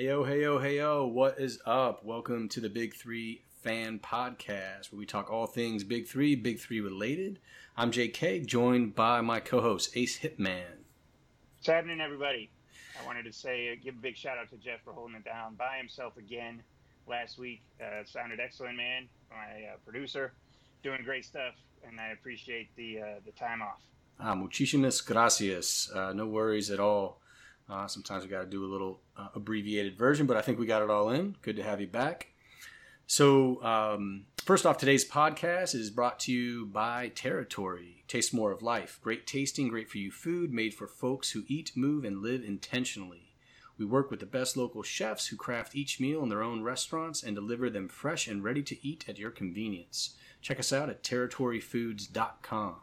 Heyo, heyo, heyo, what is up? Welcome to the Big Three Fan Podcast, where we talk all things Big Three, Big Three related. I'm JK, joined by my co host, Ace Hitman. What's happening, everybody? I wanted to say, uh, give a big shout out to Jeff for holding it down by himself again last week. Uh, sounded excellent, man. My uh, producer, doing great stuff, and I appreciate the uh, the time off. Ah, muchísimas gracias. Uh, no worries at all. Uh, sometimes we got to do a little uh, abbreviated version, but I think we got it all in. Good to have you back. So, um, first off, today's podcast is brought to you by Territory. Taste more of life. Great tasting, great for you food made for folks who eat, move, and live intentionally. We work with the best local chefs who craft each meal in their own restaurants and deliver them fresh and ready to eat at your convenience. Check us out at territoryfoods.com.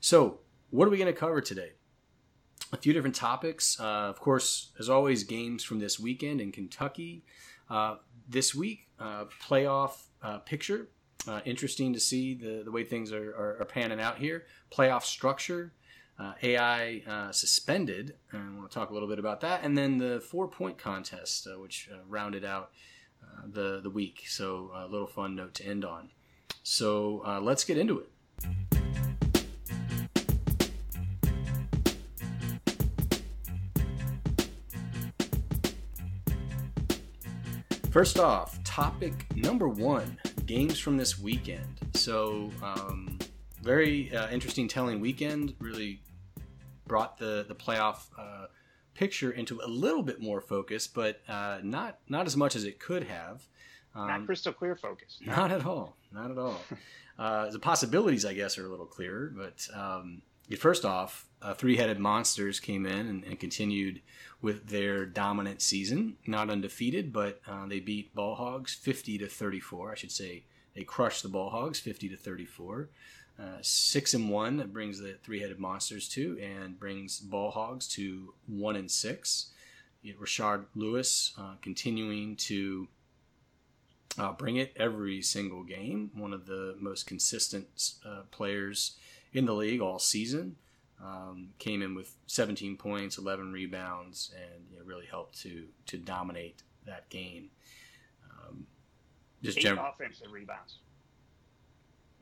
So, what are we going to cover today? A few different topics. Uh, of course, as always, games from this weekend in Kentucky. Uh, this week, uh, playoff uh, picture. Uh, interesting to see the, the way things are, are, are panning out here. Playoff structure. Uh, AI suspended. And I want to talk a little bit about that. And then the four point contest, which rounded out the, the week. So, a little fun note to end on. So, let's get into it. First off, topic number one games from this weekend. So, um, very uh, interesting, telling weekend. Really brought the the playoff uh, picture into a little bit more focus, but uh, not not as much as it could have. Um, not crystal clear focus. Not at all. Not at all. Uh, the possibilities, I guess, are a little clearer. But um, first off, uh, three headed monsters came in and, and, continued with their dominant season. Not undefeated, but uh, they beat Ball Hogs 50 to 34. I should say they crushed the Ball Hogs 50 to 34. Uh, six and one that brings the three headed monsters to, and brings Ball Hogs to one and six. Rashard Lewis uh, continuing to uh, bring it every single game. One of the most consistent uh, players in the league all season. Um, came in with 17 points, 11 rebounds, and you know, really helped to to dominate that game. Um, just eight general, offensive rebounds.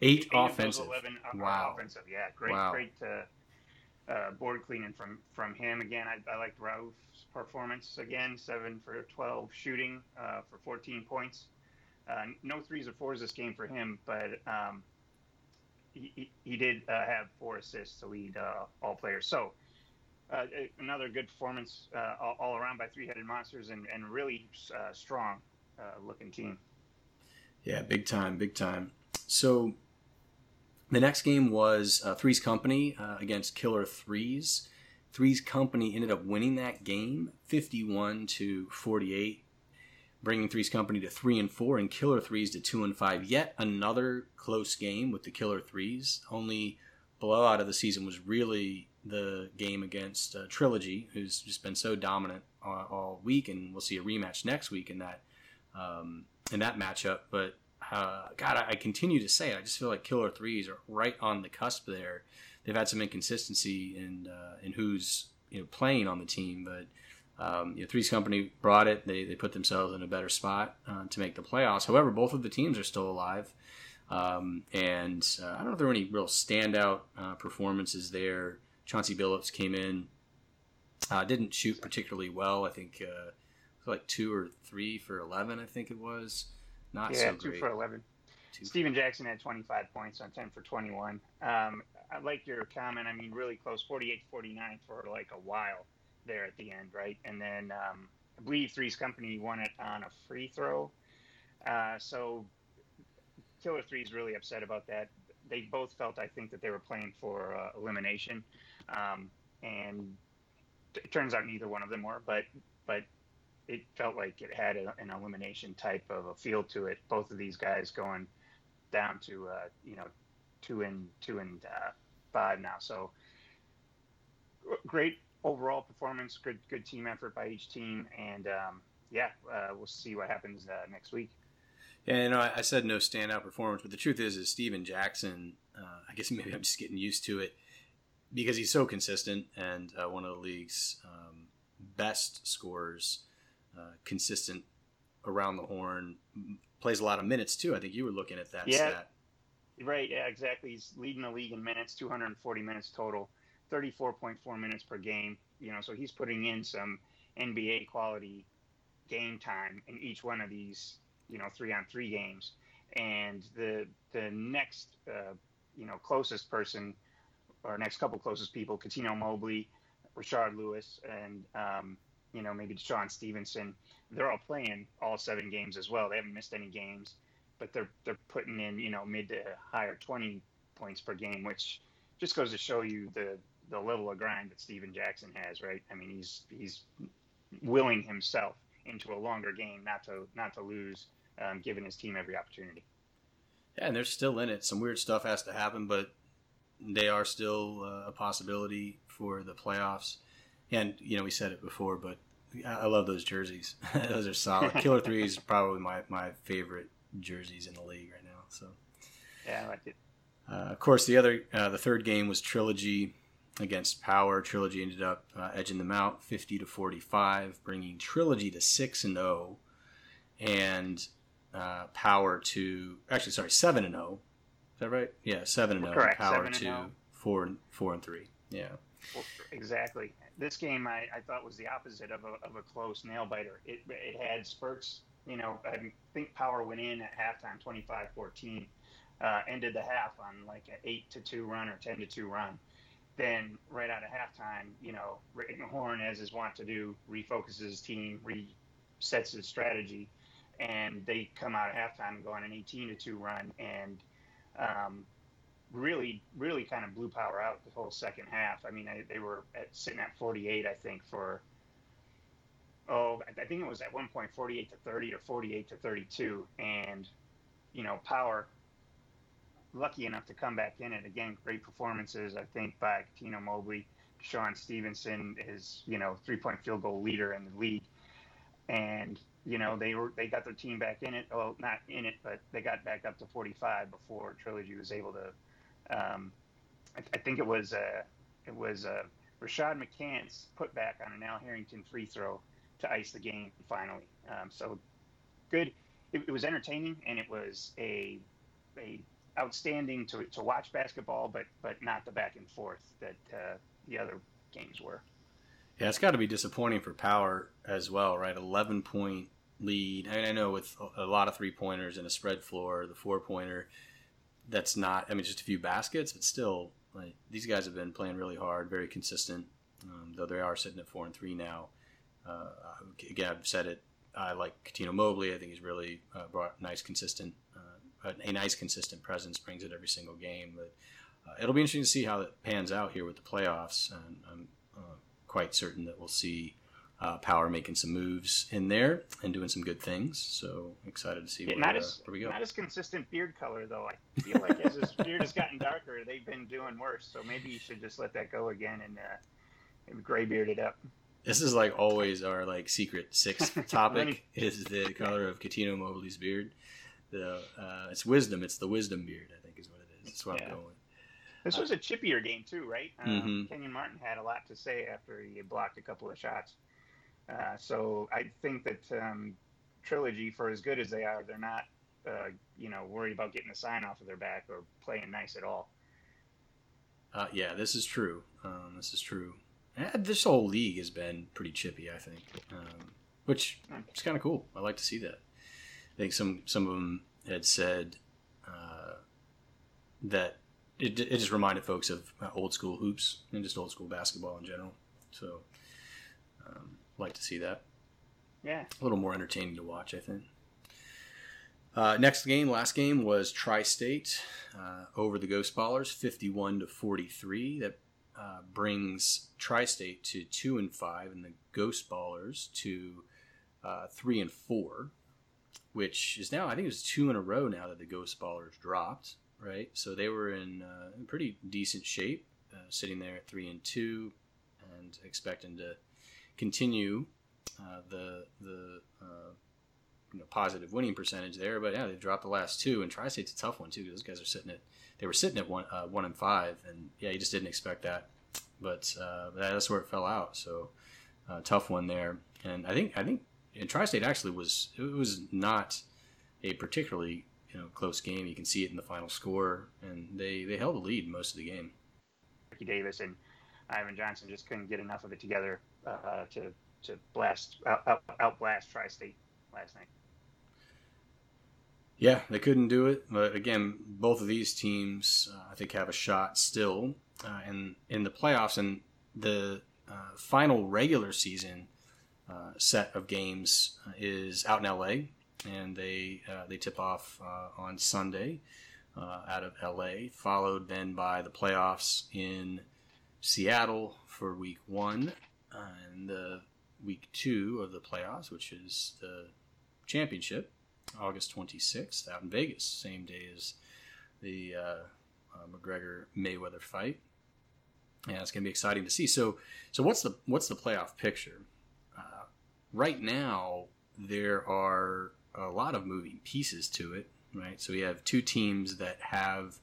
Eight, eight offensive. 11 wow. offensive. Yeah, great, wow. great uh, uh, board cleaning from from him again. I, I liked Rauf's performance again. Seven for 12 shooting uh, for 14 points. Uh, no threes or fours this game for him, but um, he, he did uh, have four assists to lead uh, all players. So uh, another good performance uh, all, all, around by three-headed monsters and, and really uh, strong uh, looking team. Yeah, big time, big time. So the next game was Threes Company against Killer Threes. Threes Company ended up winning that game, 51 to 48 bringing Threes Company to three and four, and Killer Threes to two and five. Yet another close game with the Killer Threes. Only blowout of the season was really the game against uh, Trilogy, who's just been so dominant all, all, week, and we'll see a rematch next week in that um, in that matchup. But uh, God, I, I, continue to say it. I just feel like Killer Threes are right on the cusp there. They've had some inconsistency in uh, in who's you know playing on the team, but um, you know, Threes Company brought it. They, they put themselves in a better spot uh, to make the playoffs. However, both of the teams are still alive. Um, and uh, I don't know if there were any real standout uh, performances there. Chauncey Billups came in, uh, didn't shoot particularly well. I think uh, like two or three for 11, I think it was. Not yeah, so two great. for 11. Two Stephen Jackson had 25 points on 10 for 21. Um, I like your comment. I mean, really close, 48 49 for like a while there at the end, right? And then um, I believe Three's Company won it on a free throw. Uh, so Killer Three's really upset about that. They both felt, I think, that they were playing for uh, elimination, um, and it turns out neither one of them were. But but it felt like it had a, an elimination type of a feel to it. Both of these guys going down to uh, you know two and two and uh, five now. So great overall performance, good good team effort by each team, and um, yeah, uh, we'll see what happens uh, next week. Yeah, you know, I, I, said no standout performance, but the truth is, is Stephen Jackson. Uh, I guess maybe I'm just getting used to it because he's so consistent and uh, one of the league's um, best scorers. uh, consistent around the horn, plays a lot of minutes too. I think you were looking at that yeah. stat. Right, yeah, exactly. He's leading the league in minutes, 240 minutes total, 34.4 minutes per game. You know, so he's putting in some NBA quality game time in each one of these, you know, three on three games. And the the next, uh, you know, closest person, or next couple closest people, Cuttino Mobley, Rashard Lewis, and um, you know maybe DeShawn Stevenson. They're all playing all seven games as well. They haven't missed any games, but they're they're putting in you know mid to higher twenty points per game, which just goes to show you the the level of grind that Stephen Jackson has. Right? I mean, he's he's willing himself into a longer game, not to not to lose, um, giving his team every opportunity. Yeah, and they're still in it. Some weird stuff has to happen, but they are still uh, a possibility for the playoffs. And you know, we said it before, but I love those jerseys. those are solid. Killer Three is probably my, my favorite jerseys in the league right now. So yeah, I like it. Uh, of course, the other uh, the third game was Trilogy against Power. Trilogy ended up uh, edging them out, fifty to forty five, bringing Trilogy to six and zero, oh, and uh, Power to actually sorry seven and zero. Oh. Is that right? Yeah, seven and zero. Correct. Power to oh. four and four and three. Yeah. Exactly. This game I, I thought was the opposite of a, of a close nail biter. It, it had spurts. You know, I think Power went in at halftime 25 14, uh, ended the half on like an 8 to 2 run or 10 to 2 run. Then, right out of halftime, you know, Rick Mahorn, as is wont to do, refocuses his team, resets his strategy, and they come out at halftime and go on an 18 to 2 run. And um, really, really kind of blew power out the whole second half. I mean, I, they were at, sitting at 48, I think, for oh, I think it was at one point 48 to 30 or 48 to 32, and you know, power lucky enough to come back in it again. Great performances, I think, by Tino Mobley. Sean Stevenson is, you know, three point field goal leader in the league. And, you know, they were they got their team back in it. Well, not in it, but they got back up to 45 before Trilogy was able to um, I, I, think it was uh, it was uh, Rashad McCants put back on an Al Harrington free throw to ice the game finally. Um, so good. It, it, was entertaining and it was a a outstanding to, to watch basketball, but but not the back and forth that uh, the other games were. Yeah, it's got to be disappointing for Power as well, right? Eleven point lead. I, mean, I know with a lot of three pointers and a spread floor, the four pointer that's not. I mean, just a few baskets, but still, like these guys have been playing really hard, very consistent. Um, though they are sitting at four and three now. Uh, again, I've said it. I like Cuttino Mobley. I think he's really uh, brought nice, consistent, uh, a, nice, consistent presence. Brings it every single game. But uh, it'll be interesting to see how it pans out here with the playoffs. And I'm uh, quite certain that we'll see uh, Power making some moves in there and doing some good things. So excited to see yeah, where, not as, where we go. Not as consistent beard color though. I feel like as his beard has gotten darker, they've been doing worse. So maybe you should just let that go again and uh, gray bearded up. This is like always our like secret sixth topic is the color of Cuttino Mobley's beard. The uh, it's wisdom. It's the wisdom beard. I think is what it is. That's what yeah. I'm going. This was a chippier game too, right? Um, mm-hmm. Kenyon Martin had a lot to say after he blocked a couple of shots. Uh, so I think that um, Trilogy, for as good as they are, they're not, uh, you know, worried about getting a sign off of their back or playing nice at all. Uh, yeah, this is true. Um, this is true. this whole league has been pretty chippy, I think, um, which is kind of cool. I like to see that. I think some some of them had said uh, that it, it just reminded folks of uh, old school hoops and just old school basketball in general. So um, like to see that. Yeah. A little more entertaining to watch, I think. Uh, next game, last game was Tri-State uh, over the Ghost Ballers, fifty-one to forty-three. That uh, brings Tri-State to two and five, and the Ghost Ballers to uh, three and four, which is now I think it was two in a row now that the Ghost Ballers dropped. Right, so they were in, uh, pretty decent shape, uh, sitting there at three and two, and expecting to continue uh, the the uh, you know, positive winning percentage there. But yeah, they dropped the last two, and Tri-State's a tough one too. Cause Those guys are sitting at they were sitting at one uh, one and five, and yeah, you just didn't expect that. But uh, that's where it fell out. So tough one there, and I think I think and Tri-State actually was it was not a particularly you know close game. You can see it in the final score, and they they held the lead most of the game. Ricky Davis and Ivan Johnson just couldn't get enough of it together uh, to to blast out, out, out blast Tri-State last night. Yeah, they couldn't do it, but again, both of these teams uh, I think have a shot still uh, in in the playoffs and the uh, final regular season uh, set of games uh, is out in LA, and they uh, they tip off on Sunday out of LA, followed then by the playoffs in Seattle for Week One, and the Week Two of the playoffs, which is the championship, August 26th, out in Vegas, same day as the uh, uh, McGregor Mayweather fight. Yeah, it's going to be exciting to see. So, so what's the what's the playoff picture? Right now, there are a lot of moving pieces to it. Right, so we have two teams that have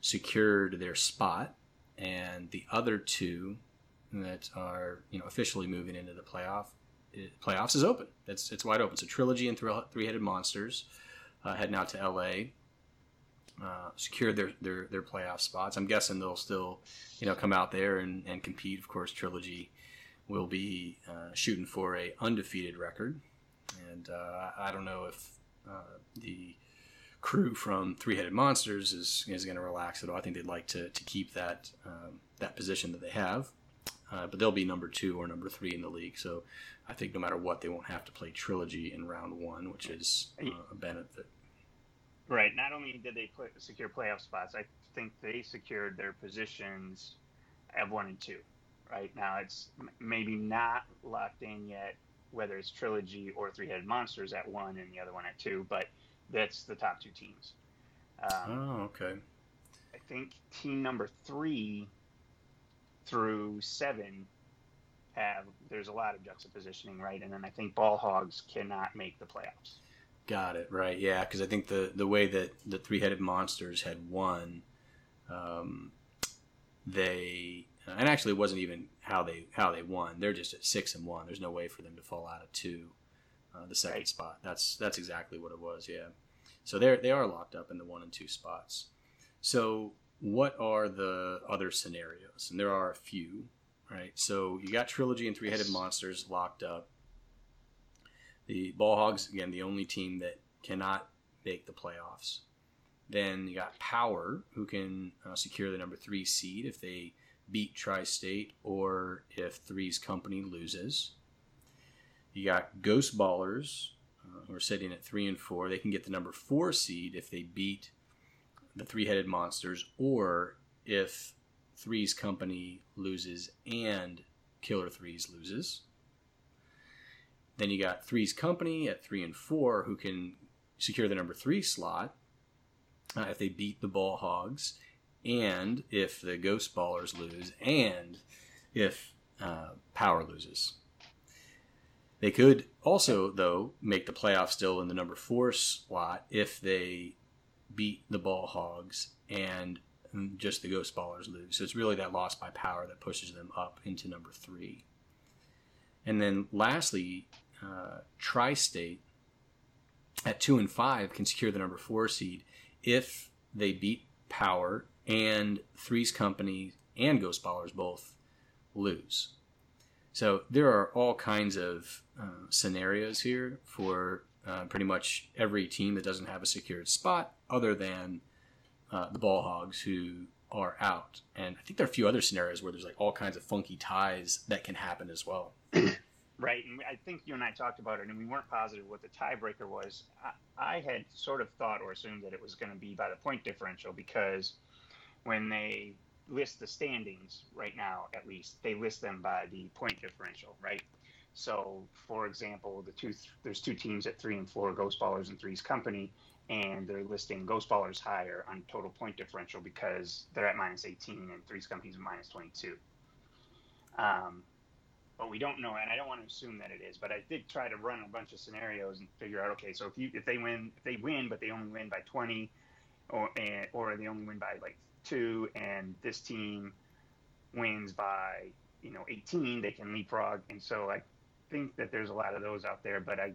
secured their spot, and the other two that are you know officially moving into the playoff it, playoffs is open. It's it's wide open. So trilogy and three headed monsters uh, heading out to L.A. Uh, secured their, their their playoff spots. I'm guessing they'll still you know come out there and, and compete. Of course, trilogy will be uh, shooting for a undefeated record, and uh, I don't know if uh, the crew from Three Headed Monsters is, is going to relax at all. I think they'd like to, to keep that um, that position that they have, uh, but they'll be number two or number three in the league. So I think no matter what, they won't have to play trilogy in round one, which is uh, a benefit. Right. Not only did they play, secure playoff spots, I think they secured their positions at one and two. Right now, it's maybe not locked in yet whether it's trilogy or three-headed monsters at one and the other one at two, but that's the top two teams. Um, oh, okay. I think team number three through seven have there's a lot of juxtapositioning, right? And then I think ball hogs cannot make the playoffs. Got it right, yeah. Because I think the the way that the three headed monsters had won, um, they and actually it wasn't even how they how they won. They're just at six and one. There's no way for them to fall out of two, uh, the second right. spot. That's that's exactly what it was. Yeah. So they're they are locked up in the one and two spots. So what are the other scenarios? And there are a few right? So you got Trilogy and Three Headed Monsters locked up. The Ball Hogs, again, the only team that cannot make the playoffs. Then you got Power, who can uh, secure the number three seed if they beat Tri State or if Three's Company loses. You got Ghost Ballers, uh, who are sitting at three and four. They can get the number four seed if they beat the Three Headed Monsters or if Three's Company loses and Killer Threes loses. Then you got Three's Company at three and four, who can secure the number three slot uh, if they beat the Ball Hogs, and if the Ghost Ballers lose, and if uh, Power loses. They could also, though, make the playoffs still in the number four slot if they beat the Ball Hogs and just the Ghost Ballers lose. So it's really that loss by power that pushes them up into number three. And then lastly, uh, Tri State at two and five can secure the number four seed if they beat Power and Three's Company and Ghost Ballers both lose. So there are all kinds of uh, scenarios here for uh, pretty much every team that doesn't have a secured spot, other than uh, the ball hogs who are out. And I think there are a few other scenarios where there's like all kinds of funky ties that can happen as well. right. And I think you and I talked about it, and we weren't positive what the tiebreaker was. I, I had sort of thought or assumed that it was going to be by the point differential because when they list the standings right now, at least, they list them by the point differential, right? So, for example, the two there's two teams at three and four, Ghost Ballers and Three's Company, and they're listing Ghost Ballers higher on total point differential because they're at minus 18 and Three's Companies are minus 22. Um, but we don't know, and I don't want to assume that it is. But I did try to run a bunch of scenarios and figure out, okay, so if you if they win, if they win, but they only win by 20, or and, or they only win by like two, and this team wins by you know 18, they can leapfrog. And so I think that there's a lot of those out there, but I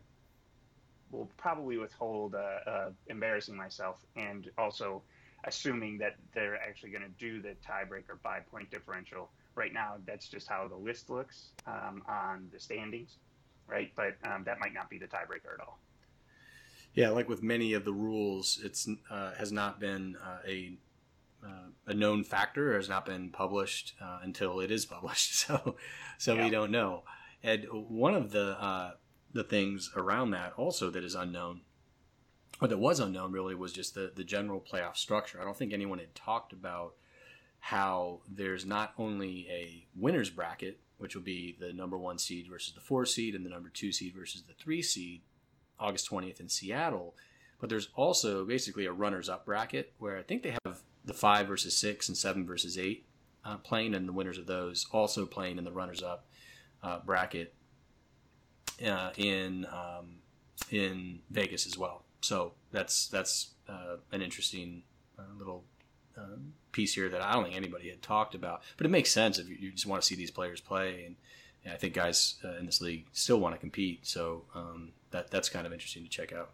will probably withhold uh, uh, embarrassing myself and also assuming that they're actually going to do the tiebreaker by point differential. Right now, that's just how the list looks um, on the standings, right? But um, that might not be the tiebreaker at all. Yeah, like with many of the rules, it's uh, has not been uh, a uh, a known factor, has not been published uh, until it is published. So, so yeah. we don't know. And one of the uh, the things around that also that is unknown, or that was unknown really, was just the the general playoff structure. I don't think anyone had talked about how there's not only a winners bracket, which will be the number one seed versus the four seed, and the number two seed versus the three seed, August 20th in Seattle, but there's also basically a runners up bracket where I think they have the five versus six and seven versus eight uh, playing, and the winners of those also playing in the runners up uh, bracket uh, in um, in Vegas as well. So that's that's uh, an interesting uh, little um, piece here that I don't think anybody had talked about, but it makes sense if you, you just want to see these players play, and, I think guys in this league still want to compete. So um, that that's kind of interesting to check out.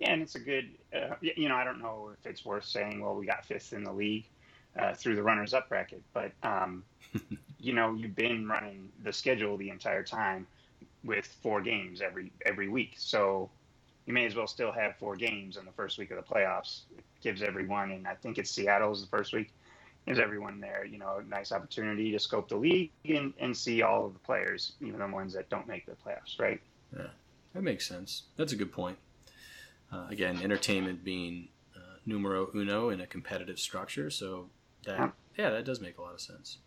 Yeah, and it's a good, uh, you know, I don't know if it's worth saying, well, we got fifth in the league uh, through the runners up bracket, but, um, you know, you've been running the schedule the entire time with four games every every week. So you may as well still have four games in the first week of the playoffs. It gives everyone, and I think it's Seattle's the first week, gives everyone there, you know, a nice opportunity to scope the league and, and see all of the players, even the ones that don't make the playoffs, right? Yeah, that makes sense. That's a good point. Uh, again, entertainment being uh, numero uno in a competitive structure, so that yeah, that does make a lot of sense.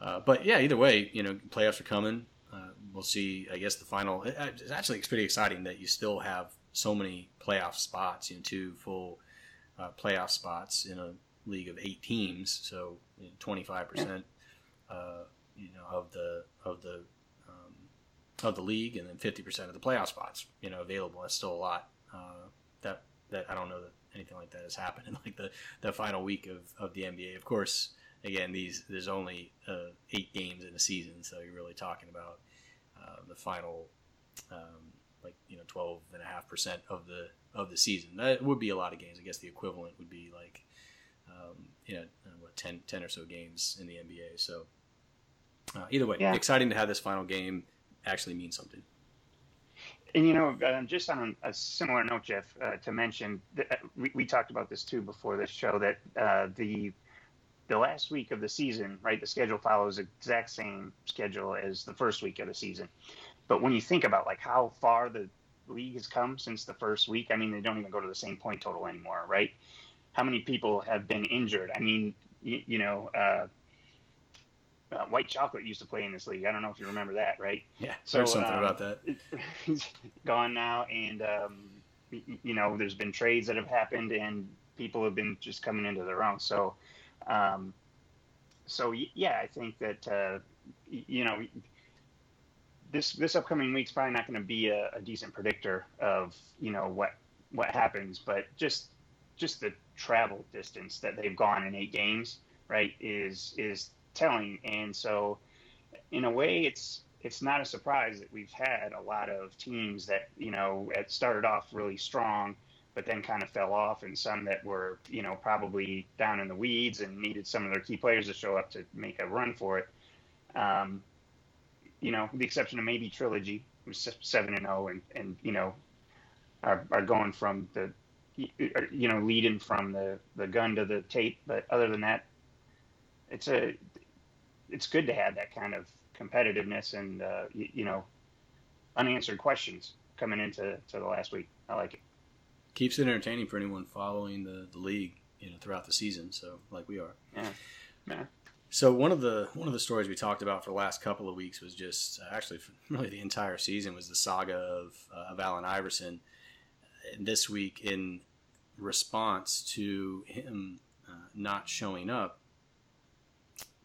Uh, but yeah, either way, you know, playoffs are coming. Uh, we'll see. I guess the final. It's actually it's pretty exciting that you still have so many playoff spots. You know, two full uh, playoff spots in a league of eight teams. So twenty five percent, uh, you know, of the of the um, of the league, and then fifty percent of the playoff spots. You know, available. That's still a lot. Uh, that that I don't know that anything like that has happened in like the, the final week of, of the NBA. Of course, again, these there's only uh, eight games in a season, so you're really talking about uh, the final, um, like you know, twelve and a half percent of the of the season. That would be a lot of games. I guess the equivalent would be like, um, you know, uh, what 10, 10 or so games in the NBA. So uh, either way, yeah. exciting to have this final game actually mean something. And you know, uh, just on a similar note, Jeff, uh, to mention, that uh, we, we, talked about this too before this show that uh, the the last week of the season, right? The schedule follows exact same schedule as the first week of the season. But when you think about like how far the league has come since the first week, I mean, they don't even go to the same point total anymore, right? How many people have been injured? I mean, you, you know, uh, uh, White Chocolate used to play in this league. I don't know if you remember that, right? Yeah, so heard something um, about that. He's gone now, and um, you know, there's been trades that have happened, and people have been just coming into their own. So, um, so yeah, I think that uh, you know, this this upcoming week's probably not going to be a, a decent predictor of you know what what happens, but just just the travel distance that they've gone in eight games, right, is is telling. And so, in a way, it's it's not a surprise that we've had a lot of teams that you know it started off really strong, but then kind of fell off, and some that were you know probably down in the weeds and needed some of their key players to show up to make a run for it. Um, you know, with the exception of maybe Trilogy, who's seven and zero, oh and and you know are are going from the you know leading from the the gun to the tape, but other than that, it's a it's good to have that kind of competitiveness and uh, you, you, know unanswered questions coming into to the last week. I like it. Keeps it entertaining for anyone following the, the league, you know, throughout the season. So like we are. Yeah. Yeah. So one of the one of the stories we talked about for the last couple of weeks was just uh, actually really the entire season was the saga of uh, of Allen Iverson. And this week, in response to him uh, not showing up,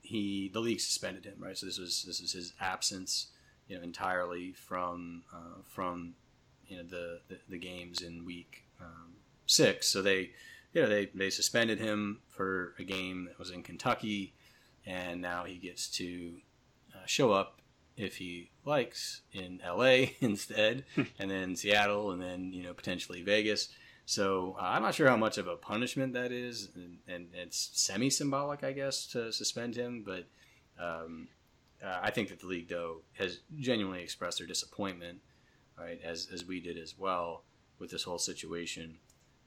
he the league suspended him, right? So this was this was his absence, you know, entirely from uh, from you know the, the, the games in week um, six. So they you know they they suspended him for a game that was in Kentucky, and now he gets to uh, show up if he likes in LA instead, and then Seattle, and then you know potentially Vegas. So uh, I'm not sure how much of a punishment that is, and, and it's semi symbolic, I guess, to suspend him. But um, uh, I think that the league, though, has genuinely expressed their disappointment, right, as as we did as well with this whole situation.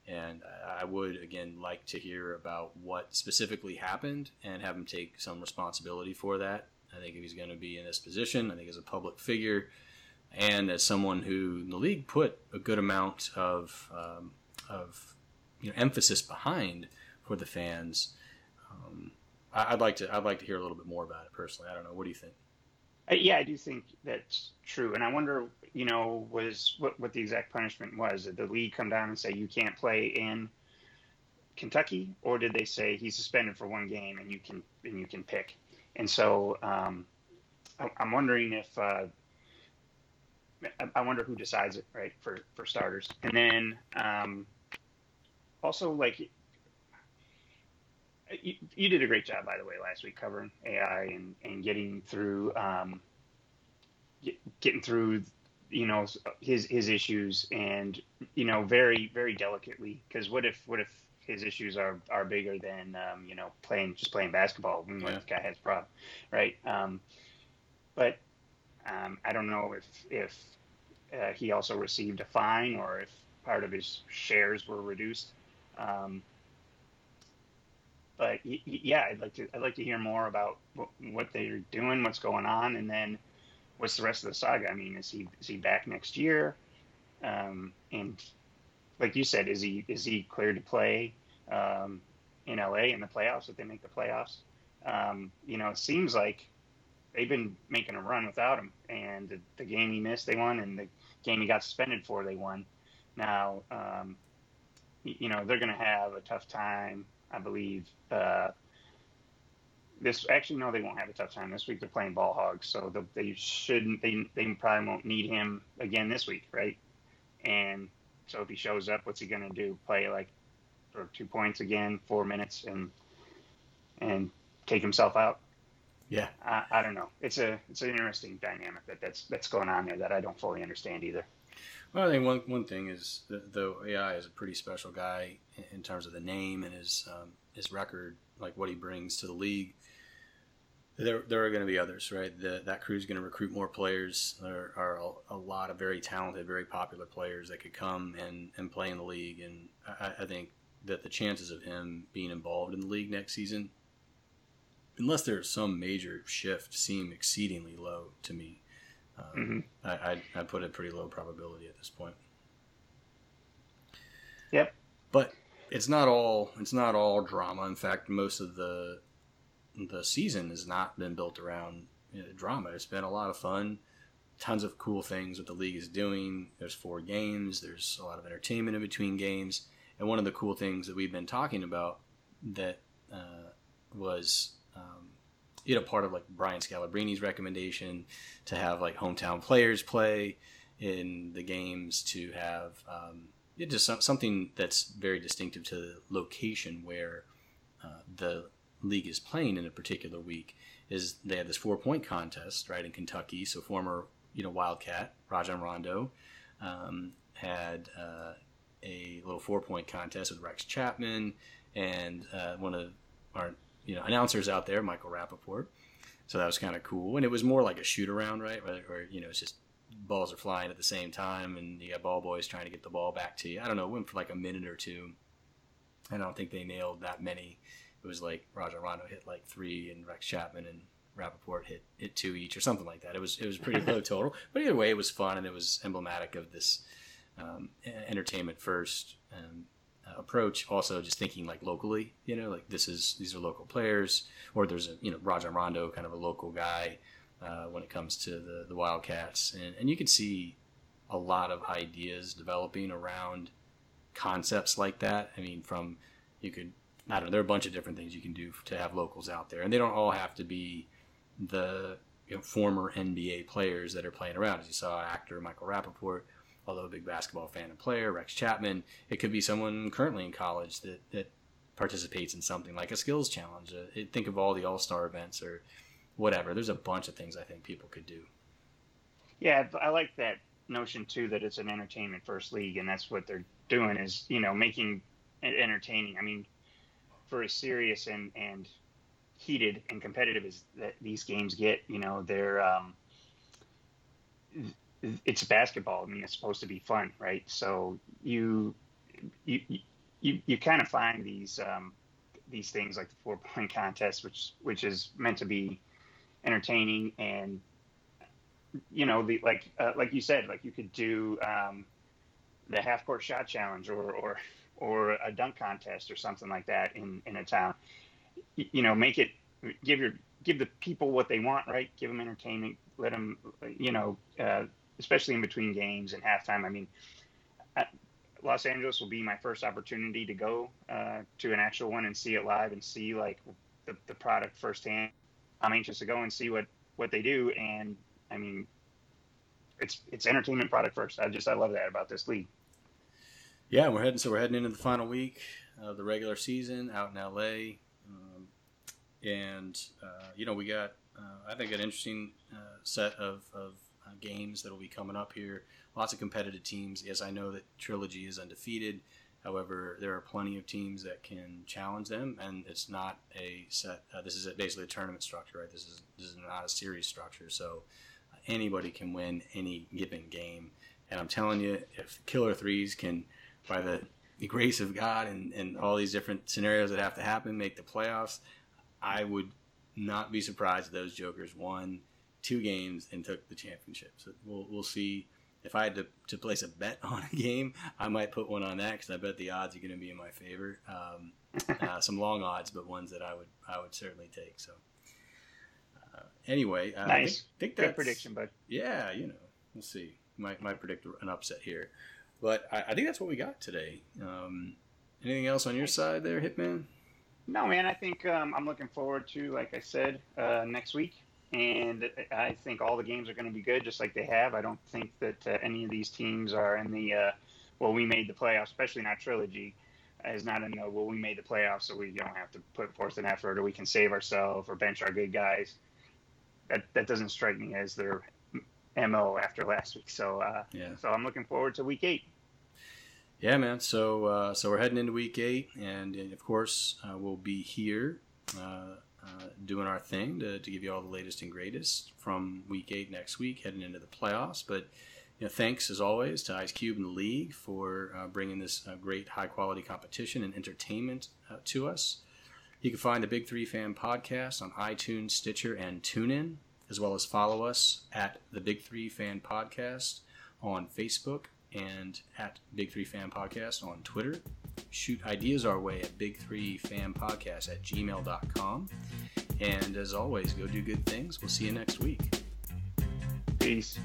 And I would again like to hear about what specifically happened and have him take some responsibility for that. I think if he's going to be in this position, I think as a public figure and as someone who the league put a good amount of um, of you know emphasis behind for the fans. Um, I, would like to I'd like to hear a little bit more about it personally. I don't know. What do you think? Yeah, I do think that's true, and I wonder, you know, was what what the exact punishment was? Did the league come down and say you can't play in Kentucky, or did they say he's suspended for one game and you can and you can pick? And so um, I, am wondering if uh, I wonder who decides it, right? For for starters, and then um, also like you, you, did a great job, by the way, last week covering AI and, and getting through um, get, getting through you know his his issues and you know very very delicately because what if what if his issues are are bigger than um, you know playing just playing basketball when yeah. the guy has a problem, right? Um, but um, I don't know if if uh, he also received a fine or if part of his shares were reduced. Um, but yeah, I'd like to I'd like to hear more about what, they're doing, what's going on, and then what's the rest of the saga. I mean, is he is he back next year? Um, and like you said, is he is he cleared to play um, in LA in the playoffs if they make the playoffs? Um, you know, it seems like they've been making a run without him, and the, the, game he missed, they won, and the game he got suspended for, they won. Now, um, you know, they're going to have a tough time, I believe. Uh, this actually, no, they won't have a tough time this week. They're playing ball hogs, so the, they shouldn't. They they probably won't need him again this week, right? And so if he shows up, what's he going to do? Play like for two points again, four minutes, and and take himself out? Yeah, I, I don't know. It's a it's an interesting dynamic that that's that's going on there that I don't fully understand either. Well, I think one one thing is that though AI is a pretty special guy in terms of the name and his um, his record, like what he brings to the league. There, there are going to be others, right? The, that crew is going to recruit more players. There are a, lot of very talented, very popular players that could come and, and play in the league. And I, I think that the chances of him being involved in the league next season, unless there's some major shift, seem exceedingly low to me. Um, mm-hmm. I, I, I put a pretty low probability at this point. Yep. But it's not all it's not all drama. In fact, most of the the season has not been built around you know, drama. It's been a lot of fun, tons of cool things what the league is doing. There's four games. There's a lot of entertainment in between games. And one of the cool things that we've been talking about that uh, was you know part of like Brian Scalabrine's recommendation to have like hometown players play in the games to have um, it just some, something that's very distinctive to the location where uh, the league is playing in a particular week is they had this four point contest right in Kentucky. So former you know Wildcat Rajon Rondo um, had uh, a little four point contest with Rex Chapman and uh, one of our you know announcers out there, Michael Rapaport. So that was kind of cool, and it was more like a shoot around, right? Where, where, you know it's just balls are flying at the same time, and you got ball boys trying to get the ball back to you. I don't know, it went for like a minute or two. I don't think they nailed that many. It was like Rajon Rondo hit like three, and Rex Chapman and Rapaport hit hit two each, or something like that. It was it was pretty low total, but either way, it was fun and it was emblematic of this um, entertainment first um, approach. Also, just thinking like locally, you know, like this is these are local players, or there's a you know Rajon Rondo, kind of a local guy uh, when it comes to the the Wildcats, and and you can see a lot of ideas developing around concepts like that. I mean, from you could I don't know, there are a bunch of different things you can do to have locals out there, and they don't all have to be the you know, former NBA players that are playing around. As you saw, actor Michael Rapaport although a big basketball fan and player, Rex Chapman. It could be someone currently in college that, that participates in something like a skills challenge. Uh, think of all the All Star events or whatever. There's a bunch of things I think people could do. Yeah, I like that notion too that it's an entertainment first league, and that's what they're doing is you know making it entertaining. I mean, for as serious and and heated and competitive as that these games get, you know, they're um, it's basketball. I mean, it's supposed to be fun, right? So you you you, you kind of find these um, these things like the four point contest, which which is meant to be entertaining and you know the like uh, like you said, like you could do um, the half court shot challenge or or or a dunk contest or something like that in in a town. You, know, make it give your give the people what they want, right? Give them entertainment. Let them, you know, uh, especially in between games and halftime. I mean, Los Angeles will be my first opportunity to go uh, to an actual one and see it live and see like the, the product firsthand. I'm anxious to go and see what what they do, and I mean, it's it's entertainment product first. I just I love that about this league. Yeah, we're heading so we're heading into the final week of the regular season out in LA, um, and uh, you know we got uh, I think an interesting uh, set of, of uh, games that will be coming up here lots of competitive teams. Yes, I know that Trilogy is undefeated. However, there are plenty of teams that can challenge them, and it's not a set. Uh, this is a, basically a tournament structure, right? This is this is not a series structure, so uh, anybody can win any given game. And I'm telling you, if Killer Threes can, by the, the grace of God and, and all these different scenarios that have to happen, make the playoffs, I would not be surprised if those Jokers won two games and took the championship. So we'll we'll see if I had to, to place a bet on a game, I might put one on that because I bet the odds are going to be in my favor. Um, uh, some long odds, but ones that I would I would certainly take. So uh, anyway, uh, nice. I think, think Good prediction, bud. Yeah, you know, we'll see. Might might predict an upset here, but I, I think that's what we got today. Um, anything else on your side there, Hitman? No, man. I think um, I'm looking forward to, like I said, uh, next week and I think all the games are going to be good, just like they have. I don't think that uh, any of these teams are in the uh, well, we made the playoffs, especially not trilogy, is not in the well, we made the playoffs, so we don't have to put forth an effort, or we can save ourselves, or bench our good guys. That that doesn't strike me as their mo after last week. So uh, yeah, so I'm looking forward to week eight. Yeah, man. So uh, so we're heading into week eight, and, and of course uh, we'll be here uh, doing our thing to, to give you all the latest and greatest from week eight next week, heading into the playoffs. But you know, thanks as always to Ice Cube and the league for uh, bringing this uh, great high quality competition and entertainment uh, to us. You can find the Big Three Fan Podcast on iTunes, Stitcher, and TuneIn, as well as follow us at the Big Three Fan Podcast on Facebook and at Big Three Fan Podcast on Twitter shoot ideas our way at big3fanpodcast at gmail.com. And as always, go do good things. We'll see you next week. Peace.